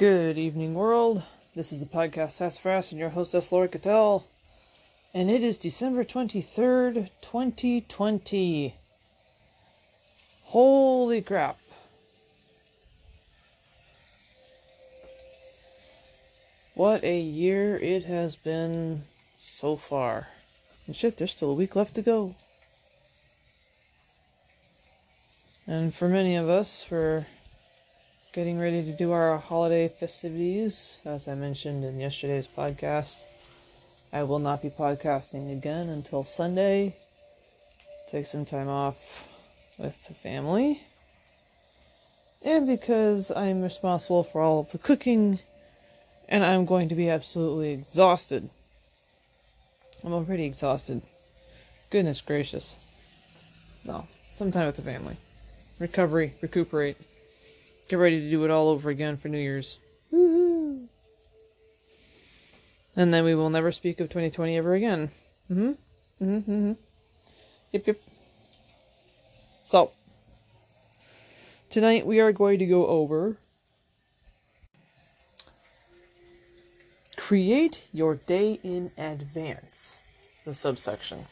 Good evening, world. This is the podcast Sassafras and your hostess, Laura Cattell. And it is December 23rd, 2020. Holy crap. What a year it has been so far. And shit, there's still a week left to go. And for many of us, for getting ready to do our holiday festivities. As I mentioned in yesterday's podcast, I will not be podcasting again until Sunday. Take some time off with the family. And because I'm responsible for all of the cooking, and I'm going to be absolutely exhausted. I'm already exhausted. Goodness gracious. No, sometime with the family. Recovery, recuperate. Get ready to do it all over again for New Year's. Woohoo! And then we will never speak of 2020 ever again. Mm-hmm. Mm-hmm. mm-hmm. Yep, yep. So, tonight we are going to go over Create your day in advance, the subsection.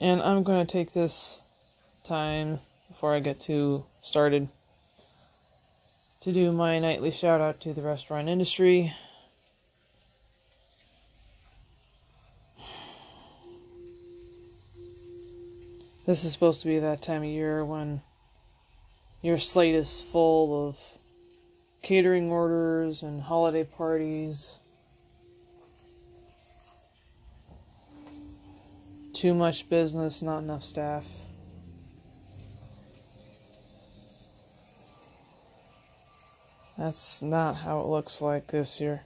And I'm going to take this time before I get too started to do my nightly shout out to the restaurant industry. This is supposed to be that time of year when your slate is full of catering orders and holiday parties. Too much business, not enough staff. That's not how it looks like this year.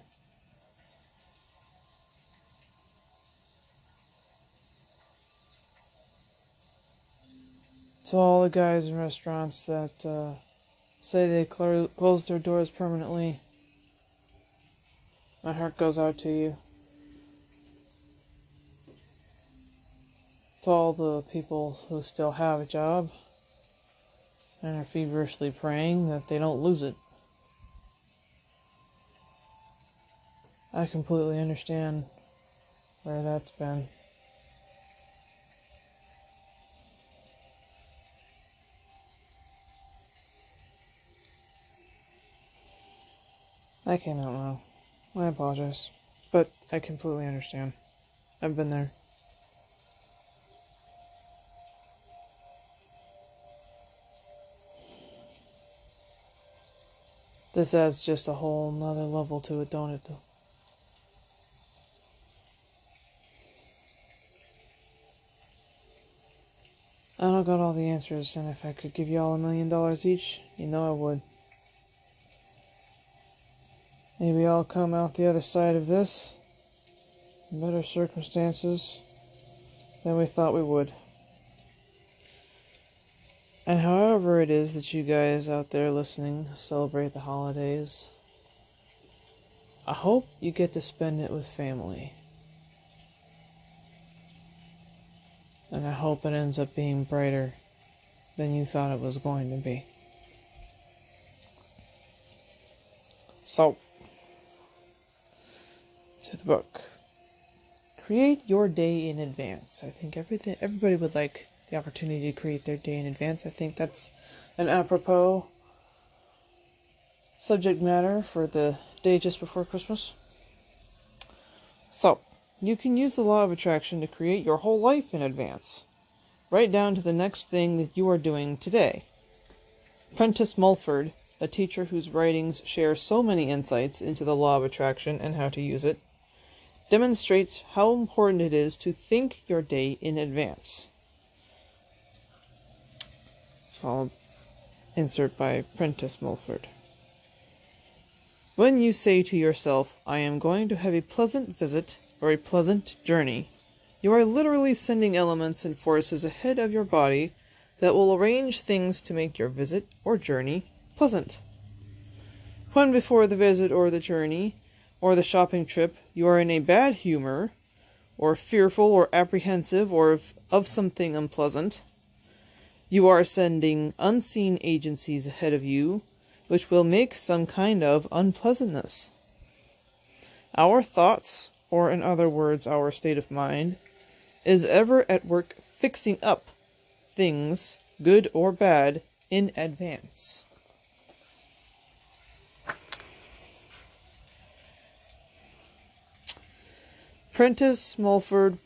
To all the guys in restaurants that uh, say they cl- close their doors permanently, my heart goes out to you. To all the people who still have a job and are feverishly praying that they don't lose it. I completely understand where that's been. I came out wrong. I apologize. But I completely understand. I've been there. This adds just a whole nother level to it, don't it, though? I don't got all the answers, and if I could give you all a million dollars each, you know I would. Maybe I'll come out the other side of this in better circumstances than we thought we would. And however it is that you guys out there listening celebrate the holidays, I hope you get to spend it with family. And I hope it ends up being brighter than you thought it was going to be. So, to the book. Create your day in advance. I think everything everybody would like the opportunity to create their day in advance. I think that's an apropos subject matter for the day just before Christmas. So, you can use the law of attraction to create your whole life in advance, right down to the next thing that you are doing today. Prentice Mulford, a teacher whose writings share so many insights into the law of attraction and how to use it, demonstrates how important it is to think your day in advance. I'll insert by Prentice Mulford. When you say to yourself, I am going to have a pleasant visit or a pleasant journey, you are literally sending elements and forces ahead of your body that will arrange things to make your visit or journey pleasant. When before the visit or the journey or the shopping trip you are in a bad humor, or fearful or apprehensive or of, of something unpleasant, You are sending unseen agencies ahead of you, which will make some kind of unpleasantness. Our thoughts, or in other words, our state of mind, is ever at work fixing up things, good or bad, in advance. Prentice Mulford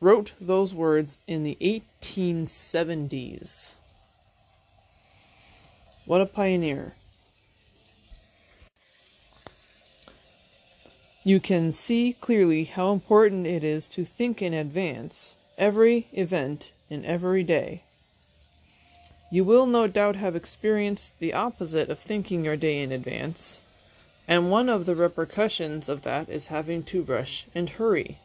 wrote those words in the 1870s. What a pioneer. You can see clearly how important it is to think in advance, every event in every day. You will no doubt have experienced the opposite of thinking your day in advance, and one of the repercussions of that is having to rush and hurry.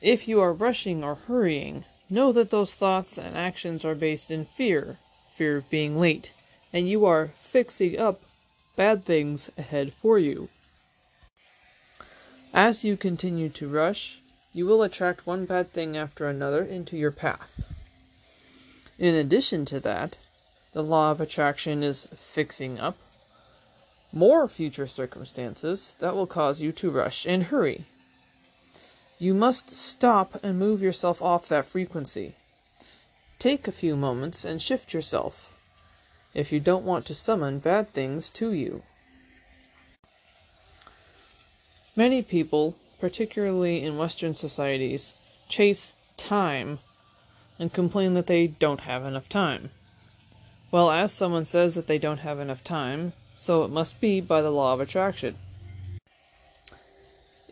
If you are rushing or hurrying, know that those thoughts and actions are based in fear, fear of being late, and you are fixing up bad things ahead for you. As you continue to rush, you will attract one bad thing after another into your path. In addition to that, the law of attraction is fixing up more future circumstances that will cause you to rush and hurry. You must stop and move yourself off that frequency. Take a few moments and shift yourself if you don't want to summon bad things to you. Many people, particularly in Western societies, chase time and complain that they don't have enough time. Well, as someone says that they don't have enough time, so it must be by the law of attraction.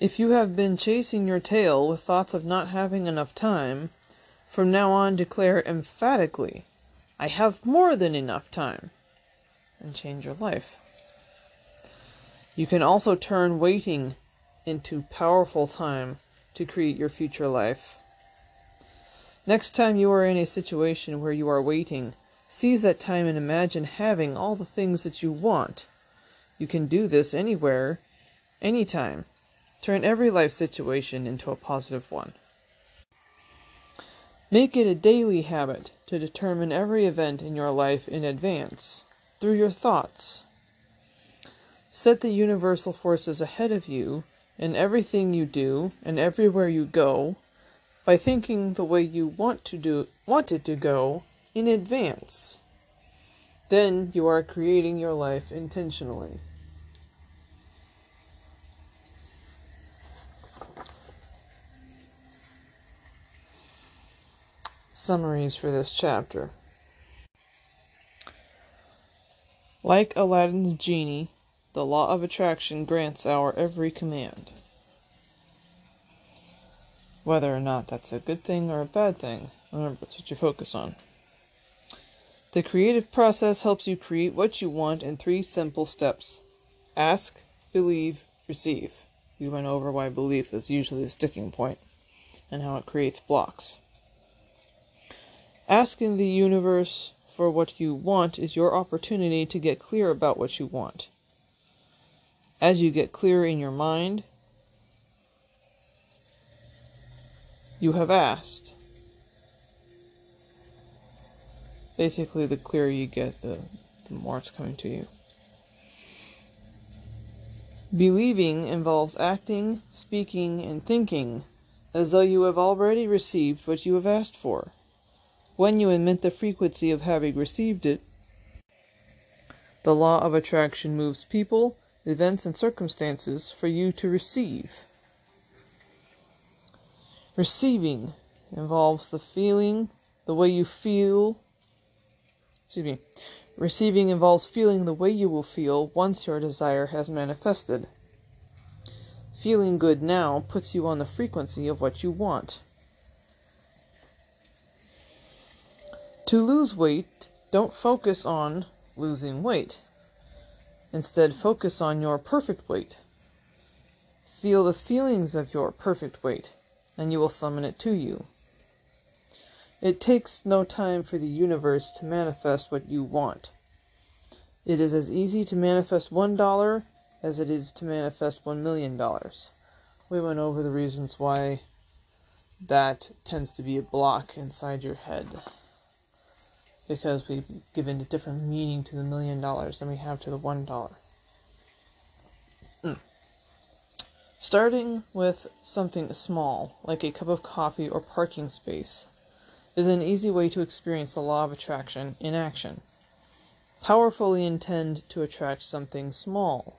If you have been chasing your tail with thoughts of not having enough time, from now on declare emphatically, I have more than enough time, and change your life. You can also turn waiting into powerful time to create your future life. Next time you are in a situation where you are waiting, seize that time and imagine having all the things that you want. You can do this anywhere, anytime. Turn every life situation into a positive one. Make it a daily habit to determine every event in your life in advance, through your thoughts. Set the universal forces ahead of you in everything you do and everywhere you go by thinking the way you want to do want it to go in advance. Then you are creating your life intentionally. Summaries for this chapter. Like Aladdin's genie, the law of attraction grants our every command. Whether or not that's a good thing or a bad thing, remember, it's what you focus on. The creative process helps you create what you want in three simple steps ask, believe, receive. We went over why belief is usually the sticking point and how it creates blocks. Asking the universe for what you want is your opportunity to get clear about what you want. As you get clear in your mind, You have asked. Basically, the clearer you get, the, the more it's coming to you. Believing involves acting, speaking, and thinking as though you have already received what you have asked for. When you emit the frequency of having received it, the law of attraction moves people, events, and circumstances for you to receive. Receiving involves the feeling, the way you feel. Excuse me. Receiving involves feeling the way you will feel once your desire has manifested. Feeling good now puts you on the frequency of what you want. To lose weight, don't focus on losing weight. Instead, focus on your perfect weight. Feel the feelings of your perfect weight and you will summon it to you. It takes no time for the universe to manifest what you want. It is as easy to manifest one dollar as it is to manifest one million dollars. We went over the reasons why that tends to be a block inside your head. Because we've given a different meaning to the million dollars than we have to the one dollar. Mm. Starting with something small, like a cup of coffee or parking space, is an easy way to experience the law of attraction in action. Powerfully intend to attract something small.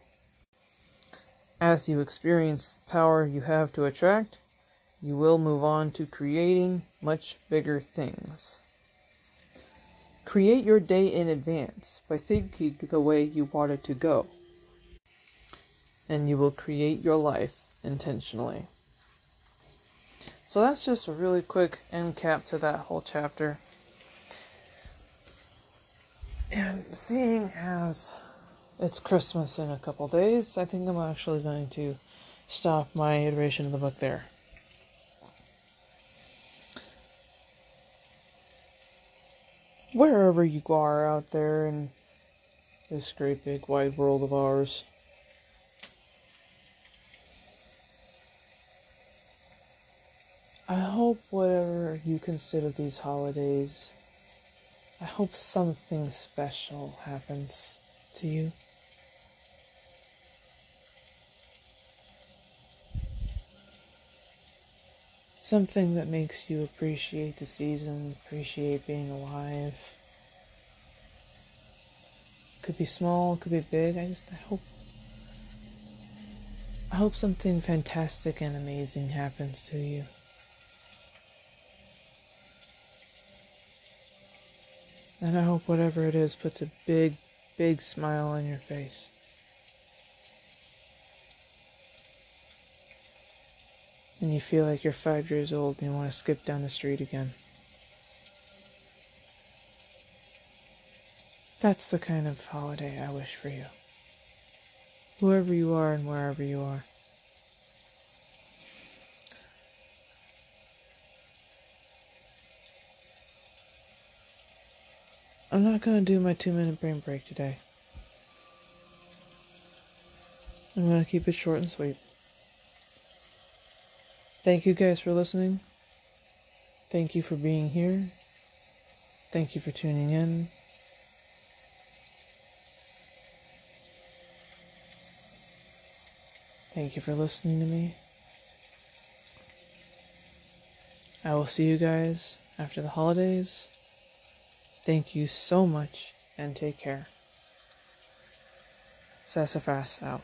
As you experience the power you have to attract, you will move on to creating much bigger things. Create your day in advance by thinking the way you want it to go. And you will create your life intentionally. So that's just a really quick end cap to that whole chapter. And seeing as it's Christmas in a couple days, I think I'm actually going to stop my iteration of the book there. Wherever you are out there in this great big wide world of ours. I hope whatever you consider these holidays, I hope something special happens to you. Something that makes you appreciate the season, appreciate being alive. Could be small, could be big. I just I hope I hope something fantastic and amazing happens to you. And I hope whatever it is puts a big, big smile on your face. And you feel like you're five years old and you want to skip down the street again. That's the kind of holiday I wish for you. Whoever you are and wherever you are. I'm not going to do my two minute brain break today. I'm going to keep it short and sweet. Thank you guys for listening. Thank you for being here. Thank you for tuning in. Thank you for listening to me. I will see you guys after the holidays. Thank you so much and take care. Sassafras out.